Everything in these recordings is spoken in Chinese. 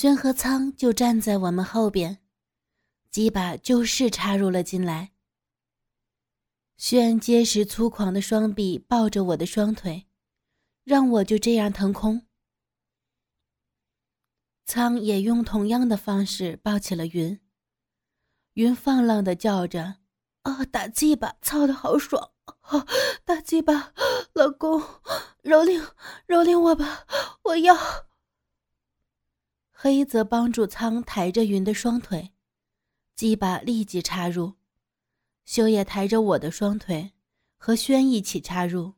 轩和苍就站在我们后边，鸡巴就是插入了进来。轩结实粗犷的双臂抱着我的双腿，让我就这样腾空。苍也用同样的方式抱起了云。云放浪的叫着：“啊，打鸡巴，操的好爽！啊，打鸡巴，老公，蹂躏，蹂躏我吧，我要。”黑则帮助苍抬着云的双腿，鸡巴立即插入。修也抬着我的双腿，和轩一起插入。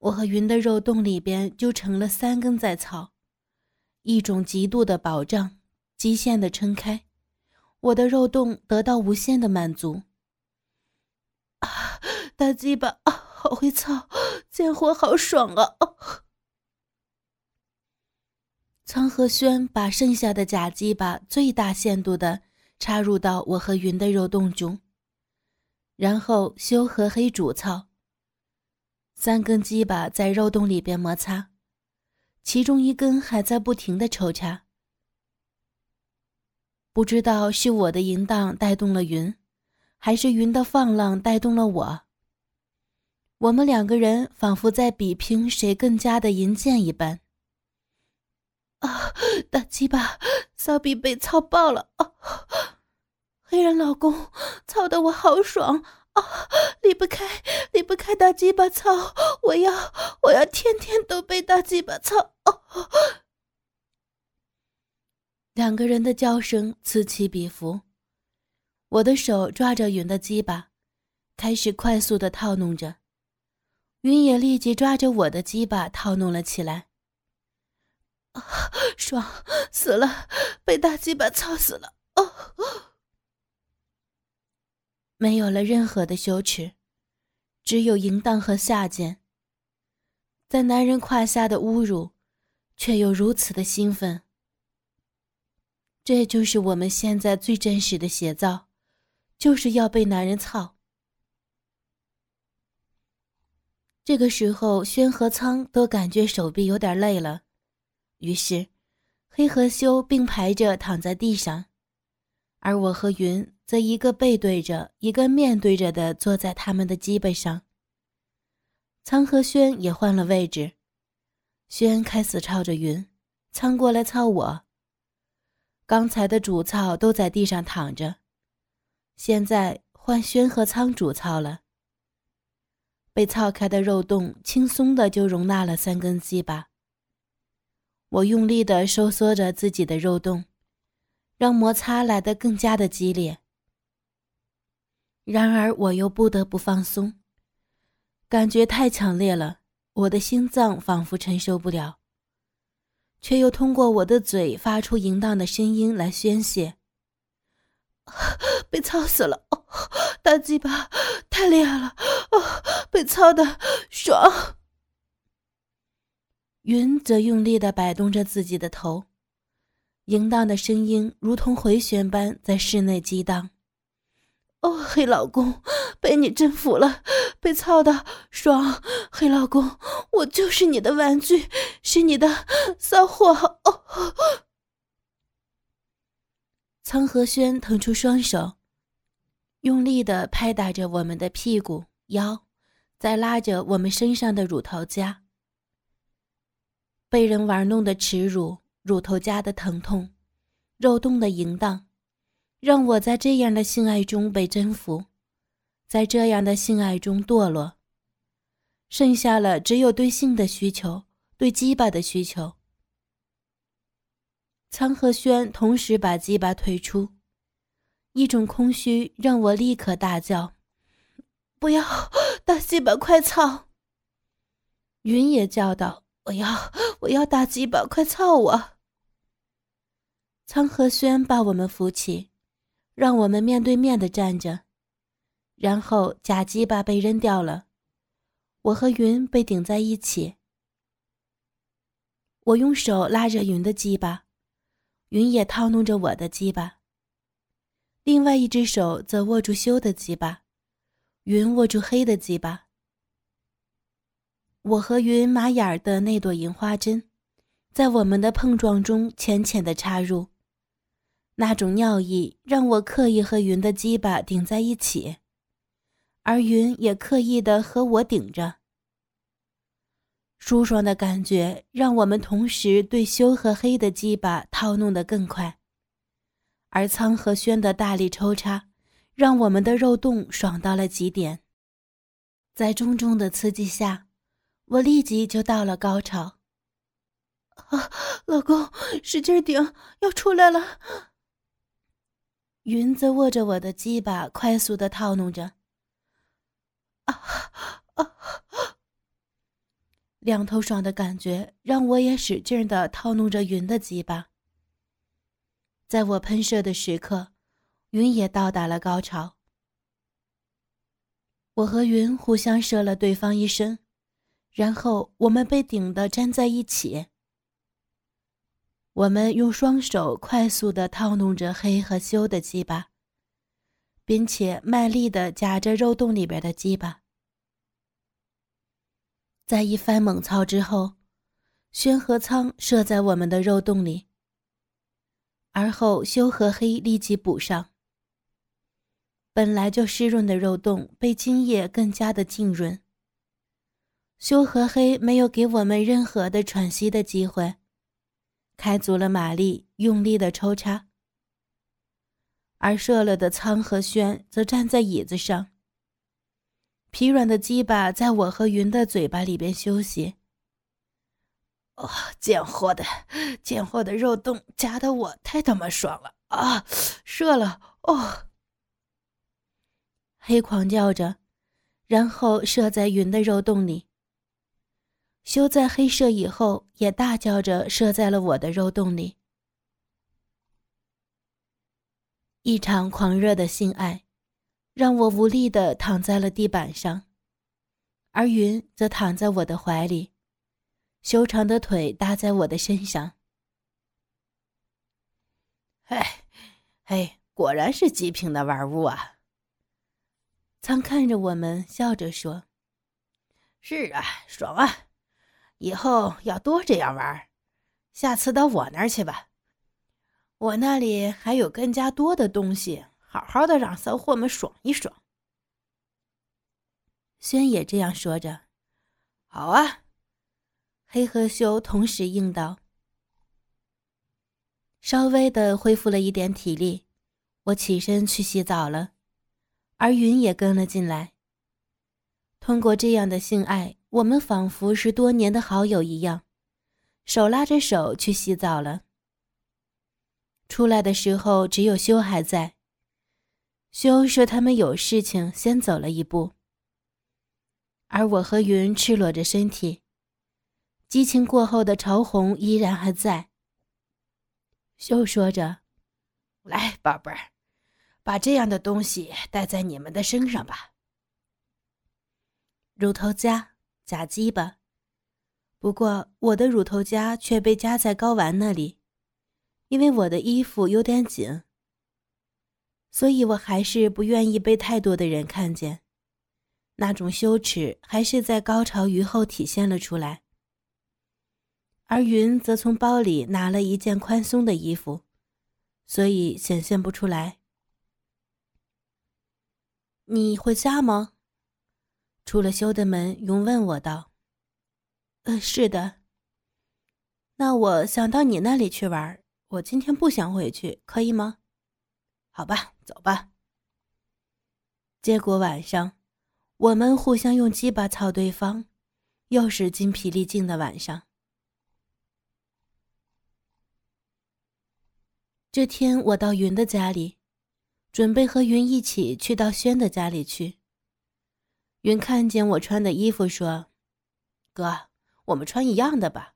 我和云的肉洞里边就成了三根在操。一种极度的保障，极限的撑开，我的肉洞得到无限的满足。啊，大鸡巴啊，好会操，贱货好爽啊！苍和轩把剩下的假鸡巴最大限度的插入到我和云的肉洞中，然后修和黑主操。三根鸡巴在肉洞里边摩擦。其中一根还在不停的抽插，不知道是我的淫荡带动了云，还是云的放浪带动了我。我们两个人仿佛在比拼谁更加的淫贱一般。啊，大鸡巴，骚逼被操爆了！啊，黑人老公，操的我好爽！啊，离不开，离不开大鸡巴操！我要，我要天天都被大鸡巴操！哦，两个人的叫声此起彼伏。我的手抓着云的鸡巴，开始快速的套弄着，云也立即抓着我的鸡巴套弄了起来。啊，爽死了，被大鸡巴操死了！哦。没有了任何的羞耻，只有淫荡和下贱。在男人胯下的侮辱，却又如此的兴奋。这就是我们现在最真实的写照，就是要被男人操。这个时候，轩和苍都感觉手臂有点累了，于是黑和修并排着躺在地上，而我和云。则一个背对着，一个面对着的坐在他们的基背上。苍和轩也换了位置，轩开始操着云，苍过来操我。刚才的主操都在地上躺着，现在换轩和苍主操了。被操开的肉洞轻松的就容纳了三根鸡巴。我用力的收缩着自己的肉洞，让摩擦来得更加的激烈。然而，我又不得不放松，感觉太强烈了，我的心脏仿佛承受不了，却又通过我的嘴发出淫荡的声音来宣泄。被操死了！哦，大鸡巴太厉害了！哦，被操的爽。云则用力的摆动着自己的头，淫荡的声音如同回旋般在室内激荡。哦，黑老公，被你征服了，被操的爽！黑老公，我就是你的玩具，是你的骚货！哦，苍和轩腾出双手，用力的拍打着我们的屁股、腰，再拉着我们身上的乳头夹。被人玩弄的耻辱，乳头夹的疼痛，肉洞的淫荡。让我在这样的性爱中被征服，在这样的性爱中堕落。剩下了只有对性的需求，对鸡巴的需求。苍和轩同时把鸡巴退出，一种空虚让我立刻大叫：“不要，大鸡巴快操！”云也叫道：“我要，我要大鸡巴快操我！”苍和轩把我们扶起。让我们面对面的站着，然后假鸡巴被扔掉了，我和云被顶在一起。我用手拉着云的鸡巴，云也套弄着我的鸡巴。另外一只手则握住修的鸡巴，云握住黑的鸡巴。我和云马眼儿的那朵银花针，在我们的碰撞中浅浅的插入。那种尿意让我刻意和云的鸡巴顶在一起，而云也刻意的和我顶着。舒爽的感觉让我们同时对修和黑的鸡巴套弄得更快，而苍和轩的大力抽插，让我们的肉洞爽到了极点。在重重的刺激下，我立即就到了高潮。啊，老公，使劲顶，要出来了！云子握着我的鸡巴，快速的套弄着。啊啊！两头爽的感觉让我也使劲的套弄着云的鸡巴。在我喷射的时刻，云也到达了高潮。我和云互相射了对方一身，然后我们被顶的粘在一起。我们用双手快速地套弄着黑和修的鸡巴，并且卖力地夹着肉洞里边的鸡巴。在一番猛操之后，宣和仓射在我们的肉洞里，而后修和黑立即补上。本来就湿润的肉洞被精液更加的浸润。修和黑没有给我们任何的喘息的机会。开足了马力，用力的抽插。而射了的苍和轩则站在椅子上，疲软的鸡巴在我和云的嘴巴里边休息。哦，贱货的，贱货的肉洞夹的我太他妈爽了啊！射了哦！黑狂叫着，然后射在云的肉洞里。修在黑射以后，也大叫着射在了我的肉洞里。一场狂热的性爱，让我无力的躺在了地板上，而云则躺在我的怀里，修长的腿搭在我的身上。哎，哎，果然是极品的玩物啊！苍看着我们，笑着说：“是啊，爽啊！”以后要多这样玩，下次到我那儿去吧，我那里还有更加多的东西，好好的让骚货们爽一爽。轩也这样说着。好啊，黑和修同时应道。稍微的恢复了一点体力，我起身去洗澡了，而云也跟了进来。通过这样的性爱。我们仿佛是多年的好友一样，手拉着手去洗澡了。出来的时候，只有修还在。修说他们有事情，先走了一步。而我和云赤裸着身体，激情过后的潮红依然还在。修说着：“来，宝贝儿，把这样的东西戴在你们的身上吧。”乳头夹。夹鸡巴，不过我的乳头夹却被夹在睾丸那里，因为我的衣服有点紧，所以我还是不愿意被太多的人看见。那种羞耻还是在高潮余后体现了出来。而云则从包里拿了一件宽松的衣服，所以显现不出来。你回家吗？出了修的门，云问我道：“呃，是的。那我想到你那里去玩，我今天不想回去，可以吗？好吧，走吧。”结果晚上，我们互相用鸡巴操对方，又是筋疲力尽的晚上。这天，我到云的家里，准备和云一起去到轩的家里去。云看见我穿的衣服，说：“哥，我们穿一样的吧，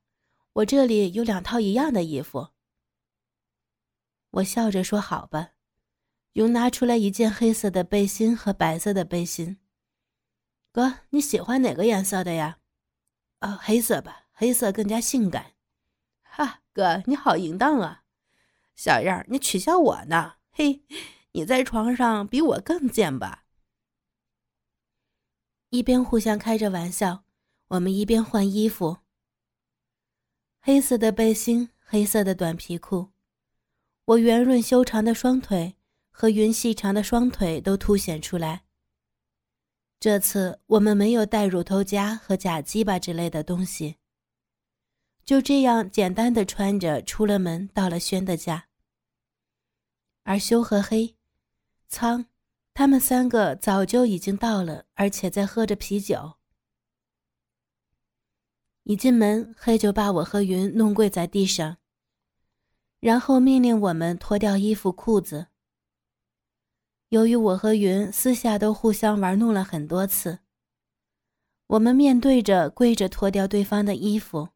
我这里有两套一样的衣服。”我笑着说：“好吧。”云拿出来一件黑色的背心和白色的背心。哥，你喜欢哪个颜色的呀？啊，黑色吧，黑色更加性感。哈，哥，你好淫荡啊！小样，你取笑我呢？嘿，你在床上比我更贱吧？一边互相开着玩笑，我们一边换衣服。黑色的背心，黑色的短皮裤，我圆润修长的双腿和云细长的双腿都凸显出来。这次我们没有带乳头夹和假鸡巴之类的东西，就这样简单的穿着出了门，到了轩的家。而修和黑、苍，他们三个早就已经到了，而且在喝着啤酒。一进门，黑就把我和云弄跪在地上，然后命令我们脱掉衣服裤子。由于我和云私下都互相玩弄了很多次，我们面对着跪着脱掉对方的衣服，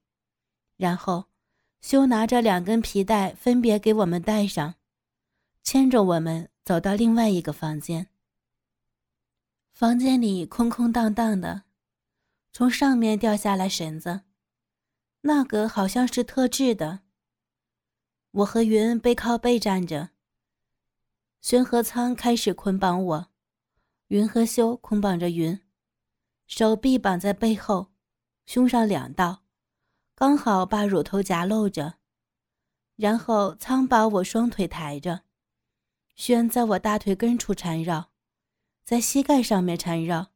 然后修拿着两根皮带分别给我们戴上，牵着我们走到另外一个房间。房间里空空荡荡的，从上面掉下来绳子，那个好像是特制的。我和云背靠背站着。轩和苍开始捆绑我，云和修捆绑着云，手臂绑在背后，胸上两道，刚好把乳头夹露着。然后苍把我双腿抬着，轩在我大腿根处缠绕，在膝盖上面缠绕，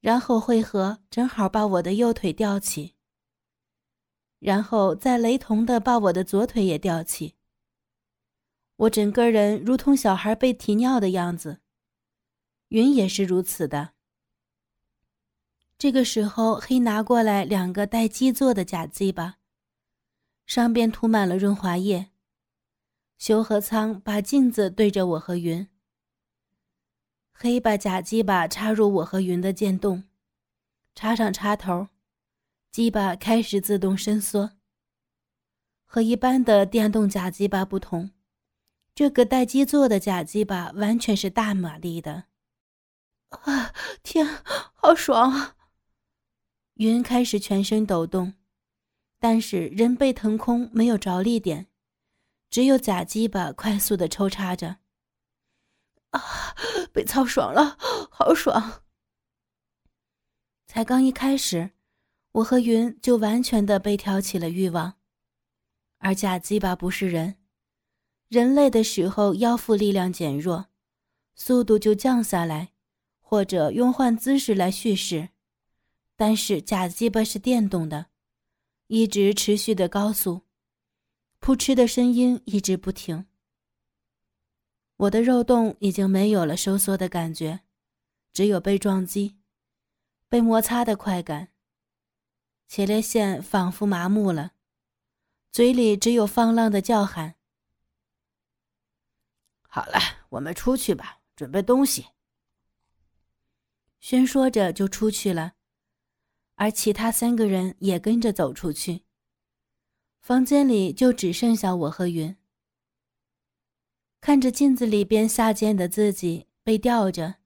然后汇合正好把我的右腿吊起，然后再雷同的把我的左腿也吊起。我整个人如同小孩被提尿的样子，云也是如此的。这个时候，黑拿过来两个带基座的假鸡巴，上边涂满了润滑液。修和仓把镜子对着我和云，黑把假鸡巴插入我和云的剑洞，插上插头，鸡巴开始自动伸缩。和一般的电动假鸡巴不同。这个带基座的假鸡巴完全是大马力的，啊！天，好爽啊！云开始全身抖动，但是人被腾空，没有着力点，只有假鸡巴快速的抽插着。啊！被操爽了，好爽！才刚一开始，我和云就完全的被挑起了欲望，而假鸡巴不是人。人类的时候，腰腹力量减弱，速度就降下来，或者用换姿势来蓄势。但是假鸡巴是电动的，一直持续的高速，扑哧的声音一直不停。我的肉洞已经没有了收缩的感觉，只有被撞击、被摩擦的快感。前列腺仿佛麻木了，嘴里只有放浪的叫喊。好了，我们出去吧，准备东西。轩说着就出去了，而其他三个人也跟着走出去。房间里就只剩下我和云。看着镜子里边下贱的自己被吊着，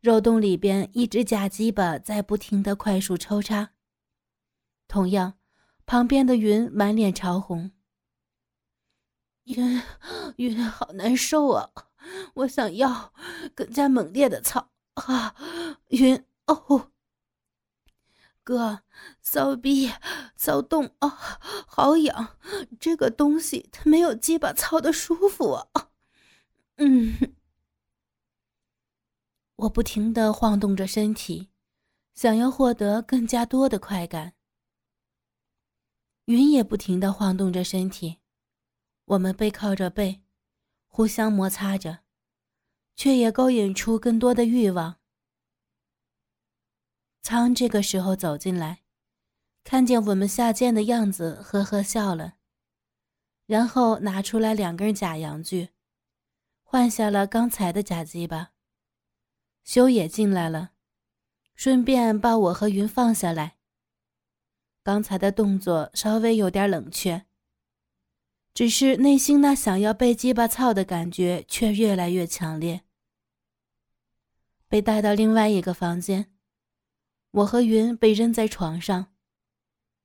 肉洞里边一只假鸡巴在不停的快速抽插。同样，旁边的云满脸潮红。云云，好难受啊！我想要更加猛烈的操啊！云哦，哥，骚逼，骚动啊，好痒！这个东西它没有鸡巴操的舒服啊！嗯，我不停的晃动着身体，想要获得更加多的快感。云也不停的晃动着身体。我们背靠着背，互相摩擦着，却也勾引出更多的欲望。苍这个时候走进来，看见我们下贱的样子，呵呵笑了，然后拿出来两根假阳具，换下了刚才的假鸡巴。修也进来了，顺便把我和云放下来。刚才的动作稍微有点冷却。只是内心那想要被鸡巴操的感觉却越来越强烈。被带到另外一个房间，我和云被扔在床上，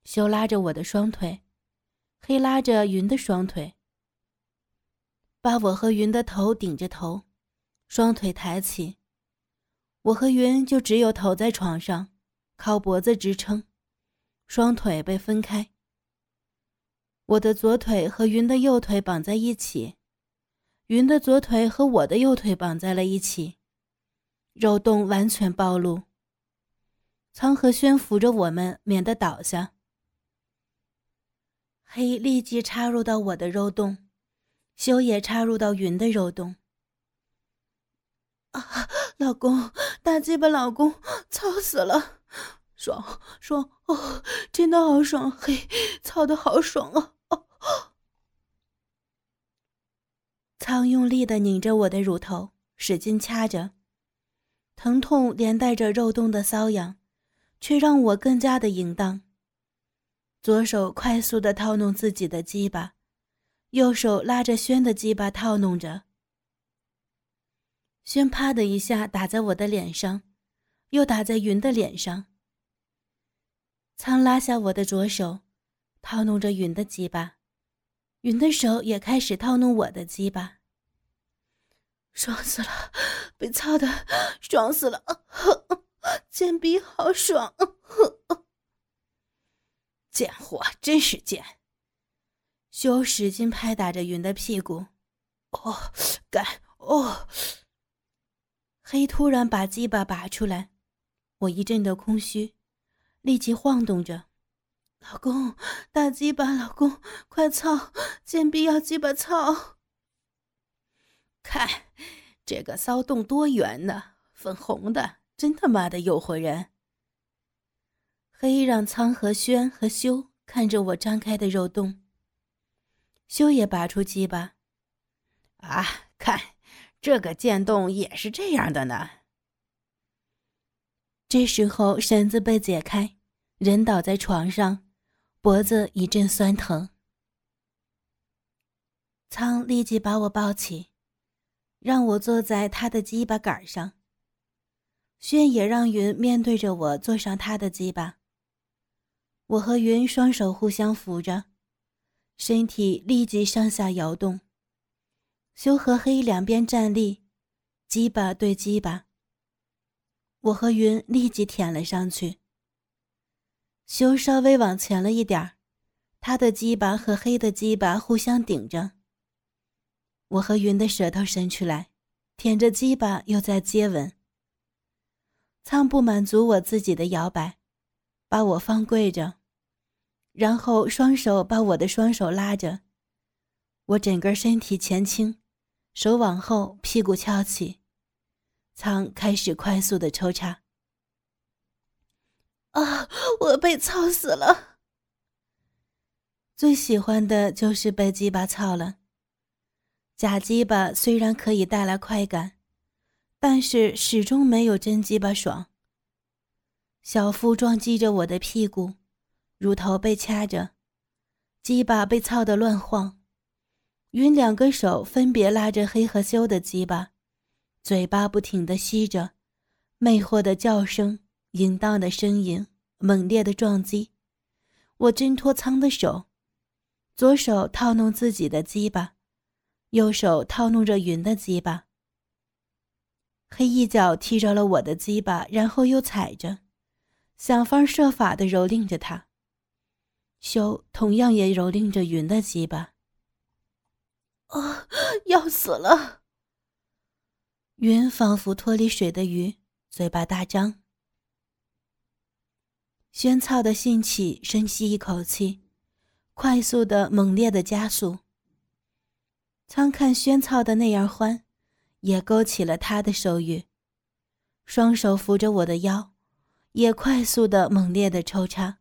修拉着我的双腿，黑拉着云的双腿，把我和云的头顶着头，双腿抬起，我和云就只有头在床上，靠脖子支撑，双腿被分开。我的左腿和云的右腿绑在一起，云的左腿和我的右腿绑在了一起，肉洞完全暴露。苍和轩扶着我们，免得倒下。黑立即插入到我的肉洞，修也插入到云的肉洞。啊，老公，大鸡巴，老公，操死了，爽爽哦，真的好爽，嘿，操的好爽啊！哦，苍用力的拧着我的乳头，使劲掐着，疼痛连带着肉洞的瘙痒，却让我更加的淫荡。左手快速的套弄自己的鸡巴，右手拉着轩的鸡巴套弄着。轩啪的一下打在我的脸上，又打在云的脸上。苍拉下我的左手，套弄着云的鸡巴，云的手也开始套弄我的鸡巴。爽死了，被操的爽死了，贱逼好爽，贱货真是贱。修使劲拍打着云的屁股，哦，干，哦。黑突然把鸡巴拔出来，我一阵的空虚，立即晃动着。老公，大鸡巴，老公，快操！贱逼要鸡巴操！看，这个骚洞多圆呢，粉红的，真他妈的诱惑人。黑让苍和轩和修看着我张开的肉洞。修也拔出鸡巴，啊，看。这个剑洞也是这样的呢。这时候绳子被解开，人倒在床上，脖子一阵酸疼。苍立即把我抱起，让我坐在他的鸡巴杆上。轩也让云面对着我坐上他的鸡巴。我和云双手互相扶着，身体立即上下摇动。修和黑两边站立，鸡巴对鸡巴。我和云立即舔了上去。修稍微往前了一点他的鸡巴和黑的鸡巴互相顶着。我和云的舌头伸出来，舔着鸡巴又在接吻。苍不满足我自己的摇摆，把我放跪着，然后双手把我的双手拉着，我整个身体前倾。手往后，屁股翘起，苍开始快速的抽插。啊！我被操死了。最喜欢的就是被鸡巴操了。假鸡巴虽然可以带来快感，但是始终没有真鸡巴爽。小腹撞击着我的屁股，乳头被掐着，鸡巴被操得乱晃。云两个手分别拉着黑和修的鸡巴，嘴巴不停地吸着，魅惑的叫声，淫荡的声音，猛烈的撞击。我挣脱苍的手，左手套弄自己的鸡巴，右手套弄着云的鸡巴。黑一脚踢着了我的鸡巴，然后又踩着，想方设法的蹂躏着他。修同样也蹂躏着云的鸡巴。啊！要死了！云仿佛脱离水的鱼，嘴巴大张。萱草的兴起，深吸一口气，快速的、猛烈的加速。苍看萱草的那样欢，也勾起了他的手欲，双手扶着我的腰，也快速的、猛烈的抽插。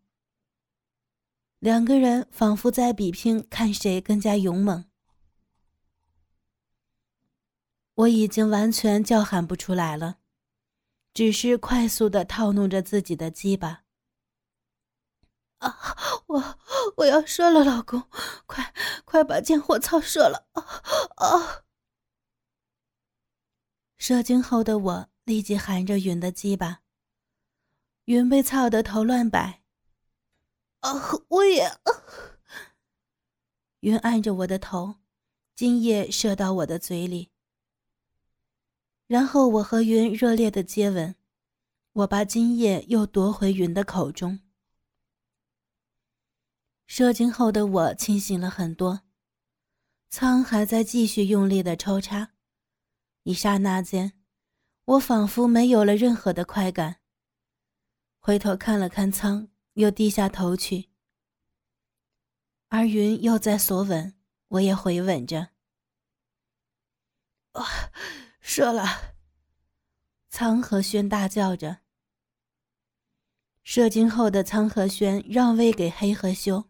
两个人仿佛在比拼，看谁更加勇猛。我已经完全叫喊不出来了，只是快速的套弄着自己的鸡巴。啊！我我要射了，老公，快快把贱货操射了！啊啊！射精后的我立即含着云的鸡巴，云被操得头乱摆。啊！我也。云按着我的头，精液射到我的嘴里。然后我和云热烈的接吻，我把精液又夺回云的口中。射精后的我清醒了很多，仓还在继续用力的抽插，一刹那间，我仿佛没有了任何的快感。回头看了看仓，又低下头去。而云又在索吻，我也回吻着。啊，射了！苍和轩大叫着。射精后的苍和轩让位给黑和修。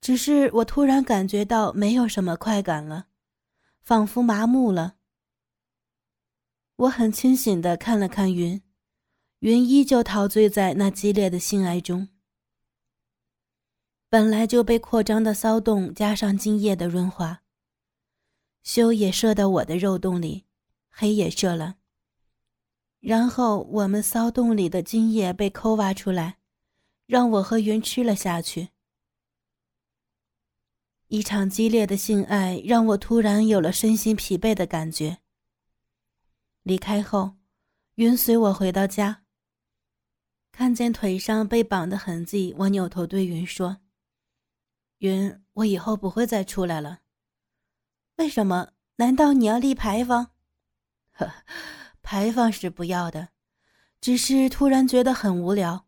只是我突然感觉到没有什么快感了，仿佛麻木了。我很清醒的看了看云，云依旧陶醉在那激烈的性爱中。本来就被扩张的骚动加上精液的润滑，羞也射到我的肉洞里，黑也射了。然后我们骚洞里的精液被抠挖出来，让我和云吃了下去。一场激烈的性爱让我突然有了身心疲惫的感觉。离开后，云随我回到家。看见腿上被绑的痕迹，我扭头对云说：“云，我以后不会再出来了。为什么？难道你要立牌坊？呵，牌坊是不要的，只是突然觉得很无聊。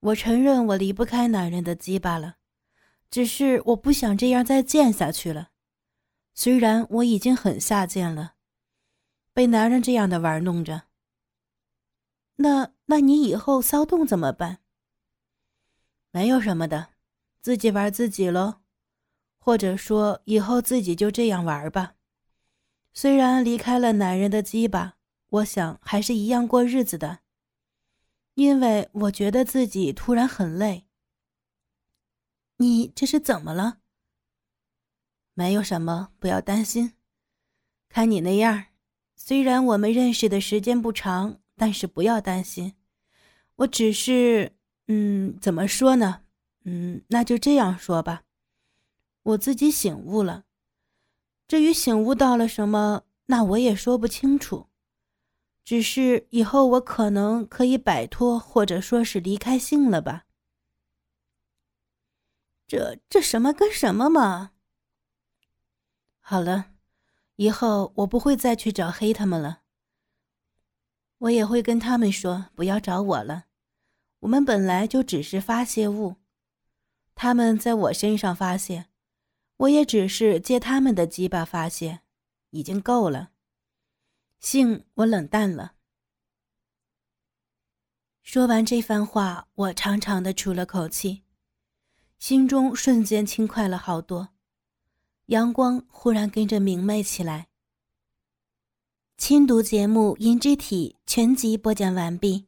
我承认我离不开男人的鸡巴了。”只是我不想这样再贱下去了，虽然我已经很下贱了，被男人这样的玩弄着。那那你以后骚动怎么办？没有什么的，自己玩自己喽，或者说以后自己就这样玩吧。虽然离开了男人的鸡巴，我想还是一样过日子的，因为我觉得自己突然很累。你这是怎么了？没有什么，不要担心。看你那样，虽然我们认识的时间不长，但是不要担心。我只是……嗯，怎么说呢？嗯，那就这样说吧。我自己醒悟了。至于醒悟到了什么，那我也说不清楚。只是以后我可能可以摆脱，或者说是离开性了吧。这这什么跟什么嘛？好了，以后我不会再去找黑他们了。我也会跟他们说不要找我了。我们本来就只是发泄物，他们在我身上发泄，我也只是借他们的鸡巴发泄，已经够了。性我冷淡了。说完这番话，我长长的出了口气。心中瞬间轻快了好多，阳光忽然跟着明媚起来。亲读节目《银之体》全集播讲完毕。